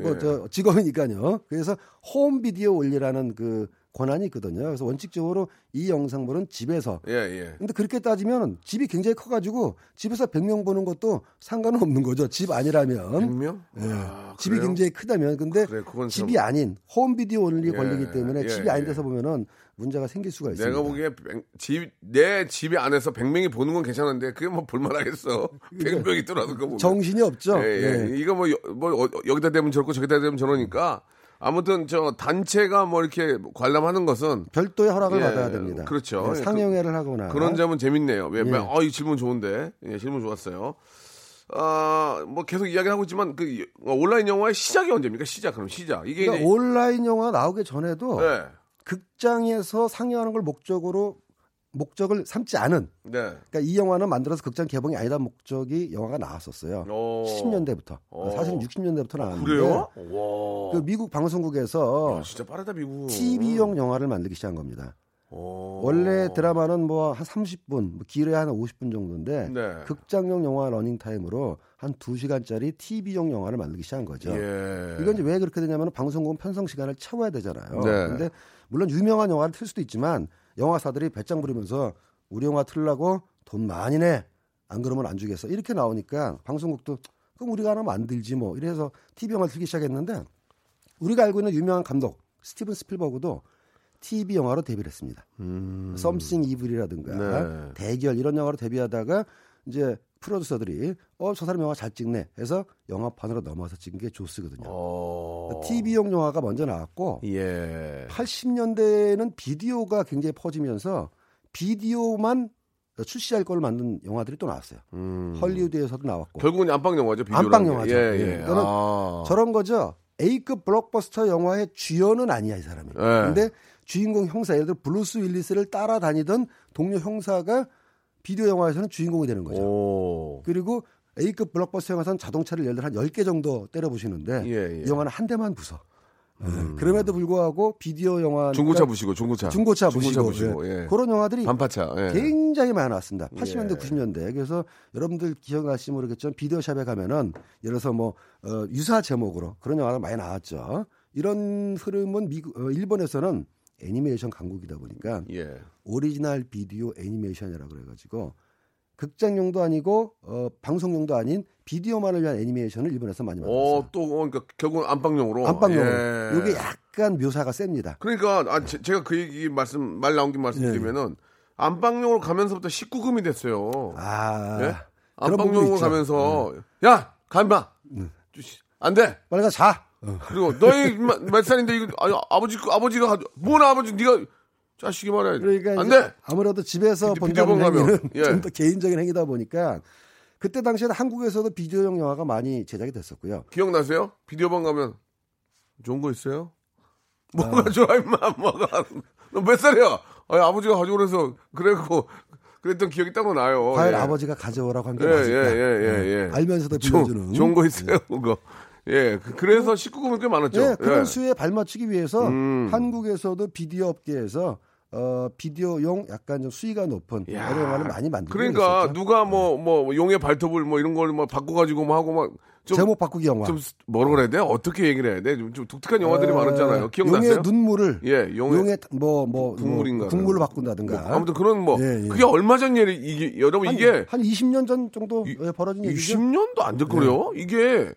뭐, 예. 저 직업이니까요. 그래서 홈 비디오 올리라는 그 권한이 있거든요. 그래서 원칙적으로 이 영상물은 집에서 예, 예. 근데 그렇게 따지면 집이 굉장히 커가지고 집에서 100명 보는 것도 상관은 없는 거죠. 집 아니라면. 100명? 예. 아, 집이 그래요? 굉장히 크다면. 근데 그래, 그건 참- 집이 아닌 홈 비디오 올리 예, 걸리기 때문에 예, 집이 아닌 예. 데서 보면은 문제가 생길 수가 있습니다. 내가 보기에 백- 집, 내 집에 안에서 100명이 보는 건 괜찮은데 그게 뭐 볼만하겠어. 100명이 떨어도 거 보면. 정신이 없죠. 예, 예. 예. 이거 뭐, 여- 뭐 어, 여기다 대면 저렇고 저기다 대면 저러니까 아무튼 저 단체가 뭐 이렇게 관람하는 것은 별도의 허락을 예, 받아야 됩니다. 그렇죠. 예, 예, 상영회를 하거나 그런 점은 재밌네요. 왜, 왜, 예. 어, 이 질문 좋은데. 예, 질문 좋았어요. 아, 뭐 계속 이야기 하고 있지만 그 어, 온라인 영화의 시작이 언제입니까? 시작 그럼 시작. 이게 그러니까 온라인 영화 나오기 전에도 네. 극장에서 상영하는 걸 목적으로 목적을 삼지 않은 네. 그러니까 이 영화는 만들어서 극장 개봉이 아니다 목적이 영화가 나왔었어요. 어. 70년대부터 어. 사실은 60년대부터 나왔는데 그래요? 와. 그 미국 방송국에서 야, 진짜 빠르다 미국. TV용 영화를 만들기 시작한 겁니다. 어. 원래 드라마는 뭐 한 30분, 뭐 길어야 한 50분 정도인데 네. 극장용 영화 러닝 타임으로 한 2시간짜리 TV용 영화를 만들기 시작한 거죠. 예. 이건 이제 왜 그렇게 되냐면 방송국은 편성 시간을 채워야 되잖아요. 네. 근데 물론 유명한 영화를 틀 수도 있지만 영화사들이 배짱 부리면서 우리 영화 틀라고 돈 많이 내. 안 그러면 안 주겠어. 이렇게 나오니까 방송국도 그럼 우리가 하나 만들지 뭐. 이래서 TV 영화를 틀기 시작했는데 우리가 알고 있는 유명한 감독 스티븐 스필버그도 TV 영화로 데뷔를 했습니다. 음. 썸씽 이블이라든가 네. 대결 이런 영화로 데뷔하다가 이제 프로듀서들이 어 저 사람 영화 잘 찍네 해서 영화판으로 넘어와서 찍은 게 조스거든요. 어. TV용 영화가 먼저 나왔고 예. 80년대에는 비디오가 굉장히 퍼지면서 비디오만 출시할 걸 만든 영화들이 또 나왔어요. 음. 헐리우드에서도 나왔고 결국은 안방 영화죠. 안방 게. 영화죠. 예, 예. 예. 저는 아. 저런 거죠. A급 블록버스터 영화의 주연은 아니야 이 사람이. 예. 근데 주인공 형사 예를 들어 브루스 윌리스를 따라다니던 동료 형사가 비디오 영화에서는 주인공이 되는 거죠. 오. 그리고 A급 블록버스터 영화에서는 자동차를 예를 들어 한 10개 정도 때려 부시는데 예, 음. 예. 이 영화는 한 대만 부숴. 예. 그럼에도 불구하고 비디오 영화 중고차 부시고 중고차. 중고차 중고차 부시고. 예. 예. 그런 영화들이 반파차. 예. 굉장히 많이 나왔습니다. 80년대, 예. 90년대. 그래서 여러분들 기억나실지 모르겠지만 비디오 shop에 가면은 예를 들어서 뭐 어, 유사 제목으로 그런 영화가 많이 나왔죠. 이런 흐름은 미국, 어, 일본에서는 애니메이션 강국이다 보니까 예. original video animation이라고 그래가지고 극장용도 아니고 어, 방송용도 아닌 비디오만을 위한 애니메이션을 일본에서 많이 만들었어요. 어, 또 어, 그러니까 결국은 안방용으로. 안방용. 예. 이게 약간 묘사가 셉니다. 그러니까 아, 제, 가그 얘기 말씀 말 나온 김 말씀드리면은 안방용으로 가면서부터 19금이 됐어요. 예. 아, 예? 안방용으로 있죠. 네. 가면서 야, 가마. 안 돼. 빨리 가 자. 그리고 너희 마- 몇 살인데 이거 아, 아버지 거- 아버지가 뭐나 아버지 네가 자식이 말해. 그러니까 안 돼. 아무래도 집에서 비디- 본다는 행위는 예. 좀더 개인적인 행위다 보니까 그때 당시에는 한국에서도 비디오용 영화가 많이 제작이 됐었고요. 기억나세요? 비디오방 가면 좋은 거 있어요? 아. 뭐가 좋아 임마 뭐가 너 몇 살이야? 아니, 아버지가 가져오래서 그래고 그랬던 기억이 딱 나요. 과연 예. 아버지가 가져오라고 한게 예, 맞을까? 예, 예, 예, 예. 알면서도 좋은- 빌려주는. 좋은 거 있어요, 그거. 예, 그- 그래서 19금이 꽤 많았죠. 예, 그런 예. 수에 발맞추기 위해서 음. 한국에서도 비디오 업계에서 어, 비디오용 약간 좀 수위가 높은 야. 여러 영화를 많이 만들고 그러니까 있었죠. 누가 뭐뭐 용의 발톱을 뭐 이런 걸 뭐 바꿔가지고 뭐 하고 막 좀 제목 바꾸기 영화. 좀 뭐라 그래야 돼? 어떻게 얘기를 해야 돼? 좀, 좀 독특한 영화들이 많았잖아요. 기억나세요? 용의 눈물을 예, 용의, 용의 뭐 뭐 국물인가? 국물로 바꾼다든가. 뭐 아무튼 그런 뭐 예, 예. 그게 얼마 전 일이 이게 여러분 한, 이게 한 20년 전 정도 이- 예, 벌어진 얘기죠. 20년도 안 될 거래요. 이게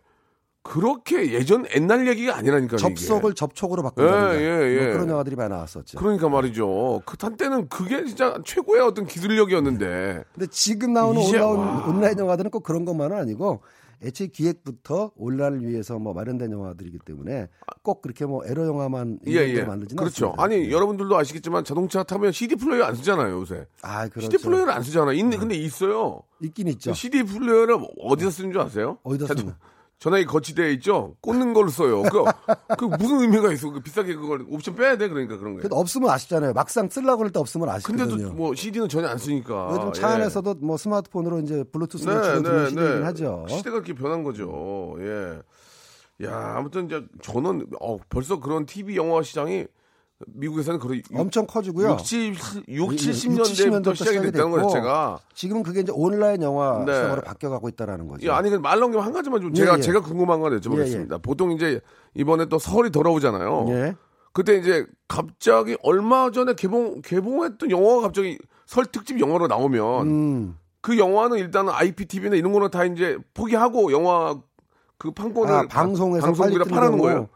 그렇게 예전 옛날 얘기가 아니라니까요. 접속을 이게. 접촉으로 바꾼다든가. 예, 예, 예. 뭐 그런 영화들이 많이 나왔었죠. 그러니까 말이죠. 그 한때는 그게 진짜 최고의 어떤 기술력이었는데. 근데 지금 나오는 이제- 온라인, 영화들은 꼭 그런 것만은 아니고 애초에 기획부터 온라인을 위해서 뭐 마련된 영화들이기 때문에 꼭 그렇게 뭐 에로 영화만 예, 예. 걸 만들지는 그렇죠. 않습니다. 아니, 여러분들도 아시겠지만 자동차 타면 CD 플레이어 안 쓰잖아요, 요새. 아, 그렇죠. CD 플레이어를 안 쓰잖아요. 있는 근데 있어요. 있긴 있죠. CD 플레이어를 어디서 쓰는 줄 아세요? 어디다 자동- 쓰는? 전화기 거치대에 있죠? 꽂는 걸로 써요. 그, 그 무슨 의미가 있어? 그 비싸게 그걸 옵션 빼야 돼? 그러니까 그런 거예요. 없으면 아쉽잖아요. 막상 쓰려고 그럴 때 없으면 아쉽거든요. 근데도 뭐 CD는 전혀 안 쓰니까. 요즘 차 예. 안에서도 뭐 스마트폰으로 이제 블루투스로 네, 주로 듣는 네, 시대이긴 네. 하죠. 시대가 이렇게 변한 거죠. 예. 야, 아무튼 이제 저는 어, 벌써 그런 TV 영화 시장이 미국에서는 그런 엄청 커지고요. 60, 6, 70 70년대부터 시작이 됐다는 거예요, 제가. 지금은 그게 이제 온라인 영화 네. 시장으로 바뀌어가고 있다라는 거죠. 예, 아니, 말 넘기면 한 가지만 좀 예, 제가, 예. 제가 궁금한 건 여쭤보겠습니다. 보통 이제 이번에 또 설이 돌아오잖아요. 예. 그때 이제 갑자기 얼마 전에 개봉, 개봉했던 영화가 갑자기 설 특집 영화로 나오면 음. 그 영화는 일단은 IPTV나 이런 거는 다 이제 포기하고 영화 그 판권을 아, 방송에서 빨리 방송국에다 팔아는. 거예요.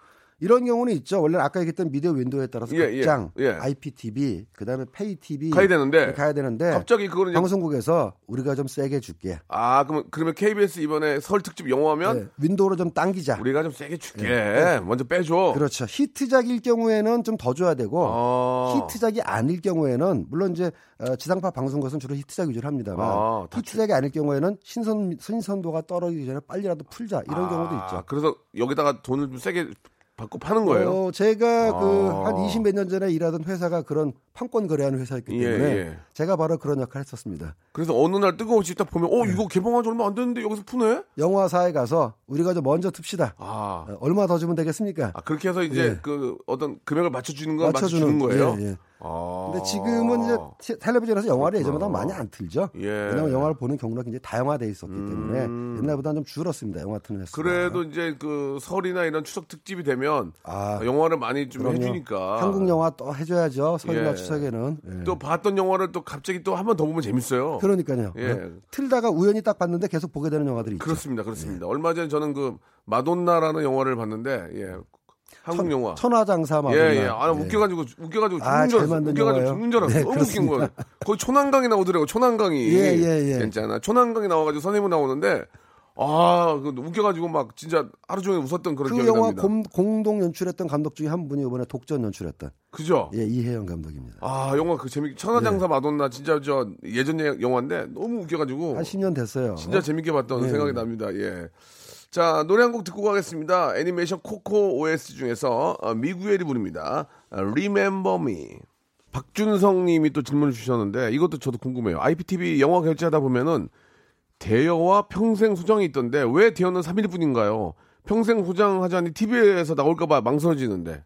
이런 경우는 있죠. 원래 아까 얘기했던 미디어 윈도우에 따라서 예, 예, 극장, 예. IPTV, 그다음에 페이 TV 가야 되는데 가야 되는데 갑자기 그거는 방송국에서 우리가 좀 세게 줄게. 아 그러면 그러면 KBS 이번에 설 특집 영화면 네, 윈도우로 좀 당기자. 우리가 좀 세게 줄게. 먼저 빼줘. 그렇죠. 히트작일 경우에는 좀 더 줘야 되고 아. 히트작이 아닐 경우에는 물론 이제 어, 지상파 방송국은 주로 히트작 위주로 합니다만 아, 다 히트작이 아닐 경우에는 신선 신선도가 떨어지기 전에 빨리라도 풀자 이런 경우도 아, 있죠. 그래서 여기다가 돈을 좀 세게 받고 파는 거예요. 어, 제가 아. 그한 20 몇 년 전에 일하던 회사가 그런 판권 거래하는 회사였기 예, 때문에 예. 제가 바로 그런 역할을 했었습니다. 그래서 어느 날 뜨거워지 딱 보면 네. 어 이거 개봉한 지 얼마 안 됐는데 여기서 푸네. 영화사에 가서 우리가 좀 먼저 틉시다. 아, 어, 얼마 더 주면 되겠습니까? 아, 그렇게 해서 이제 예. 그 어떤 금액을 맞춰주는 건 맞춰주는 거예요. 예, 예. 아. 근데 지금은 이제 테- 텔레비전에서 영화를 예전보다. 많이 안 틀죠. 예. 왜냐하면 영화를 보는 경로가 굉장히 다양화돼 있었기 때문에 음. 옛날보다는 좀 줄었습니다. 영화 트는 횟수가. 그래도 이제 그 설이나 이런 추석 특집이 되면 아, 영화를 많이 좀 그럼요. 해주니까 한국 영화 또 해줘야죠. 설이나 예. 추석에는. 예. 또 봤던 영화를 또 갑자기 또 한 번 더 보면 재밌어요. 그러니까요. 예. 네. 틀다가 우연히 딱 봤는데 계속 보게 되는 영화들이 있죠. 그렇습니다, 그렇습니다. 얼마 전에 저는 그 마돈나라는 영화를 봤는데 예, 한국 영화. 천하장사 막. 예, 예. 아, 웃겨가지고, 웃겨가지고 아, 죽는 줄잘 알았어. 웃겨가지고? 죽는 줄 알았어. 네, 너무 웃긴 거예요. 거의 초난강이 나오더라고, 초난강이. 예, 예, 예. 괜찮아. 초난강이 나와가지고 선생님 나오는데, 아, 그 웃겨가지고 막 진짜 하루 종일 웃었던 그런 그 영화. 공, 공동 연출했던 감독 중에 한 분이 이번에 독전 연출했던 그죠? 예 이혜영 감독입니다. 아, 영화 그 재밌게, 천하장사 마돈나 진짜 저 예전 예- 영화인데 너무 웃겨가지고. 한 10년 됐어요. 진짜 재밌게 봤던 네. 생각이 납니다. 예. 자, 노래 한 곡 듣고 가겠습니다. 애니메이션 코코 OS 중에서 어, 미구엘이 부릅니다. 어, Remember Me. 박준성 님이 또 질문을 주셨는데 이것도 저도 궁금해요. IPTV 영화 결제하다 보면은 대여와 평생 소장이 있던데 왜 대여는 3일 뿐인가요? 평생 소장하자니 TV에서 나올까봐 망설여지는데.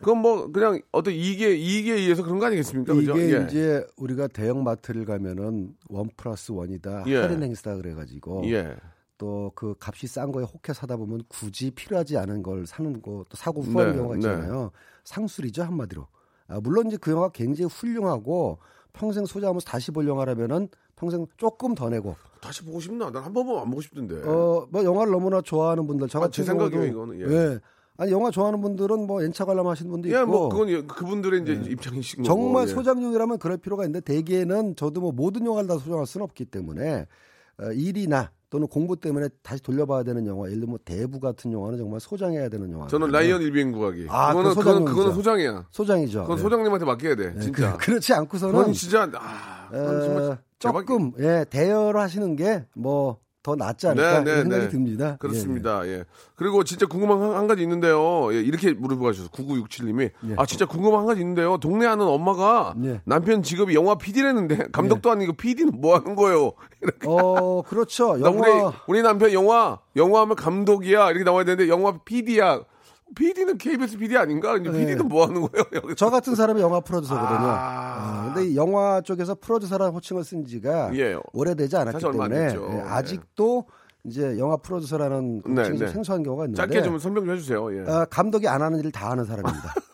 그건 뭐 그냥 어떤 이익에 이익에 의해서 그런 거 아니겠습니까? 그죠? 이게 예. 이제 우리가 대형 마트를 가면은 원 플러스 원이다 예. 할인 행사 그래가지고 예. 또그 값이 싼 거에 혹해 사다 보면 굳이 필요하지 않은 걸 사는 거 또 사고 후회하는 네, 경우가 네. 있잖아요. 상술이죠 한마디로. 아, 물론 이제 그 영화가 굉장히 훌륭하고 평생 소장하면서 다시 볼 영화라면은 평생 조금 더 내고 다시 보고 싶나? 난 한번 보면 안 보고 싶던데. 어 뭐 영화를 너무나 좋아하는 분들 저 아, 같은 제 생각이에요, 경우도 이거는, 예. 아니 영화 좋아하는 분들은 뭐 연차 관람 하시는 분도 있고 예, 뭐 그건 예, 그분들의 이제 입장이신 거고. 정말 예. 소장용이라면 그럴 필요가 있는데 대개는 저도 뭐 모든 영화를 다 소장할 수는 없기 때문에 어, 일이나 또는 공부 때문에 다시 돌려봐야 되는 영화, 예를 들면 뭐 대부 같은 영화는 정말 소장해야 되는 영화. 저는 라이언 일비행 구하기. 아, 그거는 그 그건. 그거는 소장이야. 소장이죠. 그건 네. 소장님한테 맡겨야 돼. 진짜. 그, 그렇지 않고서는 그건 진짜 아, 그건 정말 어, 대박- 조금 예, 대여를 하시는 게 뭐 더 낫지 않을까 네, 네, 생각이 네. 듭니다. 그렇습니다. 예. 그리고 진짜 궁금한 한, 한 가지 있는데요. 예, 이렇게 물어보셨어요. 9967님이. 예. 아, 진짜 궁금한 한 가지 있는데요. 동네 아는 엄마가 예. 남편 직업이 영화 PD라는데 감독도 아니고 PD는 뭐 하는 거예요? 이렇게. 예. 어, 그렇죠. 나 영화 우리 우리 남편 영화 영화 하면 감독이야 이렇게 나와야 되는데 영화 PD야. PD는 KBS PD 아닌가? 이제 PD는 뭐 하는 거예요? 여기서? 저 같은 사람이 영화 프로듀서거든요. 아. 어, 근데 이 영화 쪽에서 프로듀서라는 호칭을 쓴 지가 예. 오래되지 않았기 때문에 됐죠. 예, 예. 아직도 이제 영화 프로듀서라는 네, 호칭이 좀 네. 생소한 경우가 있는데 짧게 좀 설명 좀 해주세요. 예. 어, 감독이 안 하는 일을 다 하는 사람입니다.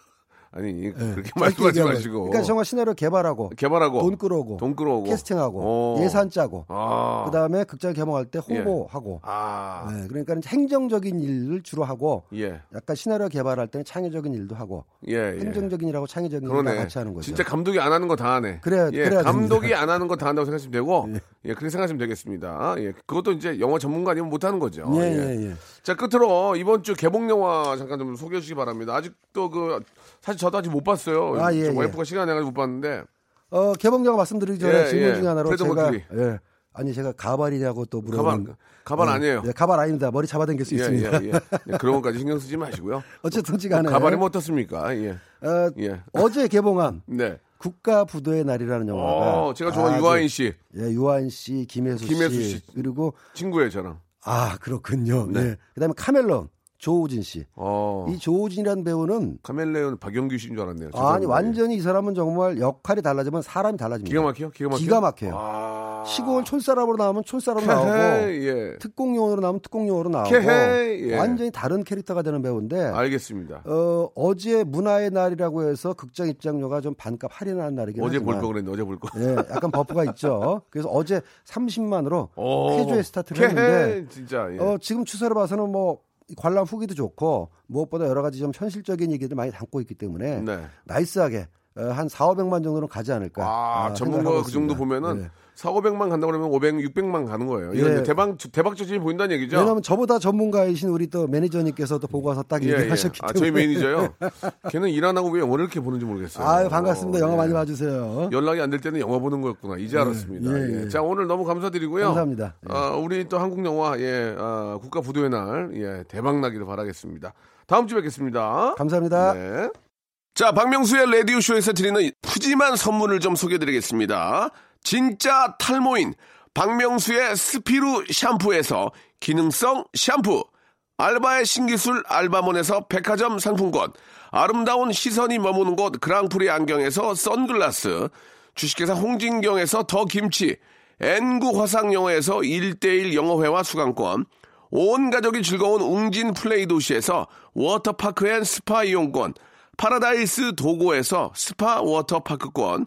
아니 그렇게 짧게 말씀하지. 마시고. 그러니까 정말 시나리오 개발하고 개발하고 돈 끌어오고 돈 끌어오고 캐스팅하고 어. 예산 짜고 아. 그다음에 극장 개봉할 때 홍보하고 아. 네, 그러니까 행정적인 일을 주로 하고 예. 약간 시나리오 개발할 때는 창의적인 일도 하고 예, 예. 행정적인 일하고 창의적인 그러네. 같이 하는 거죠. 진짜 감독이 안 하는 거 다 하네. 그래야- 예, 감독이. 안 하는 거 다 한다고 생각하시면 되고, 예, 그렇게 생각하시면 되겠습니다. 예, 그것도 이제 영화 전문가 아니면 못 하는 거죠. 예, 예, 예. 자, 끝으로 이번 주 개봉 영화 잠깐 좀 소개해 주시기 바랍니다. 아직도 그, 사실 저도 아직 못 봤어요. 아, 예, 좀 예. 와이프가 시간 내가지고 못 봤는데, 어, 개봉 영화 말씀드리기 전에 예, 질문 예. 중에 하나로 제가. 예, 아니 제가 가발이냐고 또 물어보는 가발 가발 네, 아니에요. 네, 가발 아닙니다. 머리 잡아당길 수 예, 있습니다. 예, 예. 네, 그런 것까지 신경 쓰지 마시고요. 어쨌든 간에 가발이 뭐 어떻습니까? 예. 어, 예. 어제 개봉한 네. 국가 부도의 날이라는 영화가 어, 제가 좋아하는 유아인 씨 예, 유한 씨, 김혜수, 김혜수 씨, 씨. 그리고 친구예요, 저랑. 아 그렇군요. 네. 네. 그다음에 카멜레온 조우진 씨. 어. 이 조우진이라는 배우는 카멜레온 박영규 씨인 줄 알았네요. 아니 죄송합니다. 완전히 이 사람은 정말 역할이 달라지면 사람이 달라집니다. 기가 막혀요? 기가 막혀요? 기가 막혀요. 아. 시골 촌사람으로 나오면 촌사람으로 나오고 예. 특공요원으로 나오면 특공요원으로 나오고 예. 완전히 다른 캐릭터가 되는 배우인데 알겠습니다. 어, 어제 문화의 날이라고 해서 극장 입장료가 좀 반값 할인하는 날이긴 어제 볼 거 그랬는데 어제 볼 거. 예, 약간 buff가 있죠. 그래서 어제 30만으로 오, 쾌조의 스타트를 했는데 진짜. 예. 어, 지금 추세로 봐서는 뭐 관람 후기도 좋고 무엇보다 여러 가지 좀 현실적인 얘기들 많이 담고 있기 때문에 네. nice하게 어, 한 4, 500만 정도는 가지 않을까. 아, 아, 전문가 생각하고 그 정도. 보면은 네. 4, 500만 간다 그러면 500, 600만 가는 거예요. 이건 예. 대박 대박 조짐이 보인다는 얘기죠. 왜냐하면 저보다 전문가이신 우리 또 매니저님께서도 보고 와서 딱 예, 예. 얘기하셨기 아, 때문에. 저희 매니저요. 걔는 일 안 하고 왜 영화를 이렇게 보는지 모르겠어요. 아유, 반갑습니다. 영화 예. 많이 봐주세요. 연락이 안 될 때는 영화 보는 거였구나. 이제 알았습니다. 예, 예. 예. 자, 오늘 너무 감사드리고요. 감사합니다. 예. 아, 우리 또 한국 영화, 예, 아, 국가 부도의 날, 예, 대박 나기를 바라겠습니다. 다음 주에 뵙겠습니다. 감사합니다. 네. 자, 박명수의 라디오쇼에서 드리는 푸짐한 선물을 좀 소개해드리겠습니다. 진짜 탈모인 박명수의 스피루 샴푸에서 기능성 샴푸. 알바의 신기술 알바몬에서 백화점 상품권. 아름다운 시선이 머무는 곳 그랑프리 안경에서 선글라스. 주식회사 홍진경에서 더 김치. N구 화상영어에서 1대1 영어회화 수강권. 온 가족이 즐거운 웅진 플레이 도시에서 워터파크 and 스파 이용권, 파라다이스 도고에서 스파 워터파크권,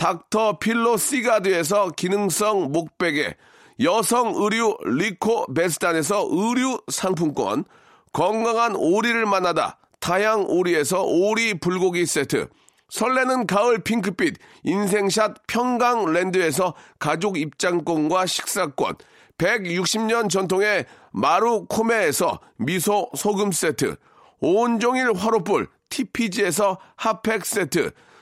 닥터 필로 시가드에서 기능성 목베개, 여성 의류 리코 베스탄에서 의류 상품권, 건강한 오리를 만나다 다향 오리에서 오리 불고기 세트, 설레는 가을 핑크빛 인생샷 평강랜드에서 가족 입장권과 식사권, 160년 전통의 마루 코메에서 미소 소금 세트, 온종일 화로불 TPG에서 핫팩 세트,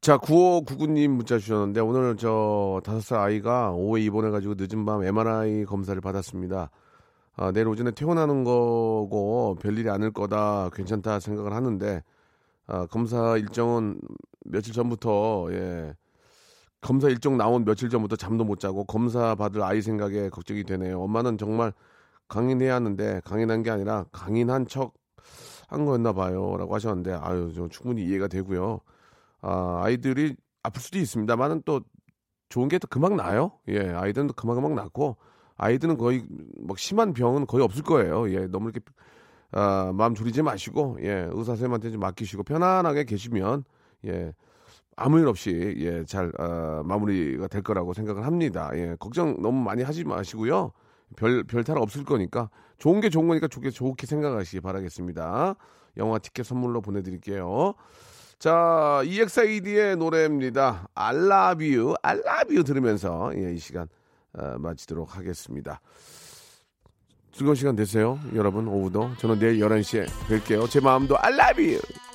자, 9599님 문자 주셨는데 오늘 저 다섯 살 아이가 오후에 입원해가지고 늦은 밤 MRI 검사를 받았습니다. 아, 내일 오전에 퇴원하는 거고 별일이 아닐 거다 괜찮다 생각을 하는데 아, 검사 일정은 며칠 전부터 예 검사 일정 나온 며칠 전부터 잠도 못 자고 검사 받을 아이 생각에 걱정이 되네요. 엄마는 정말 강인해야 하는데 강인한 게 아니라 강인한 척 한 거였나 봐요라고 하셨는데 아유 저 충분히 이해가 되고요. 아, 아이들이 아플 수도 있습니다만은 또 좋은 게 또 금방 나요. 예, 아이들은 또 금방 금방 낫고 아이들은 거의 막 심한 병은 거의 없을 거예요. 예, 너무 이렇게 아, 마음 졸이지 마시고 예, 의사 선생님한테 좀 맡기시고 편안하게 계시면 예, 아무 일 없이 예, 잘 아, 마무리가 될 거라고 생각을 합니다. 예, 걱정 너무 많이 하지 마시고요. 별 별탈 없을 거니까 좋은 게 좋은 거니까 좋게 좋게 생각하시기 바라겠습니다. 영화 티켓 선물로 보내드릴게요. 자, EXID의 노래입니다. Love you 들으면서 예, 이 시간 어, 마치도록 하겠습니다. 즐거운 시간 되세요, 여러분. 오후도. 저는 내일 11시에 뵐게요. 제 마음도 you.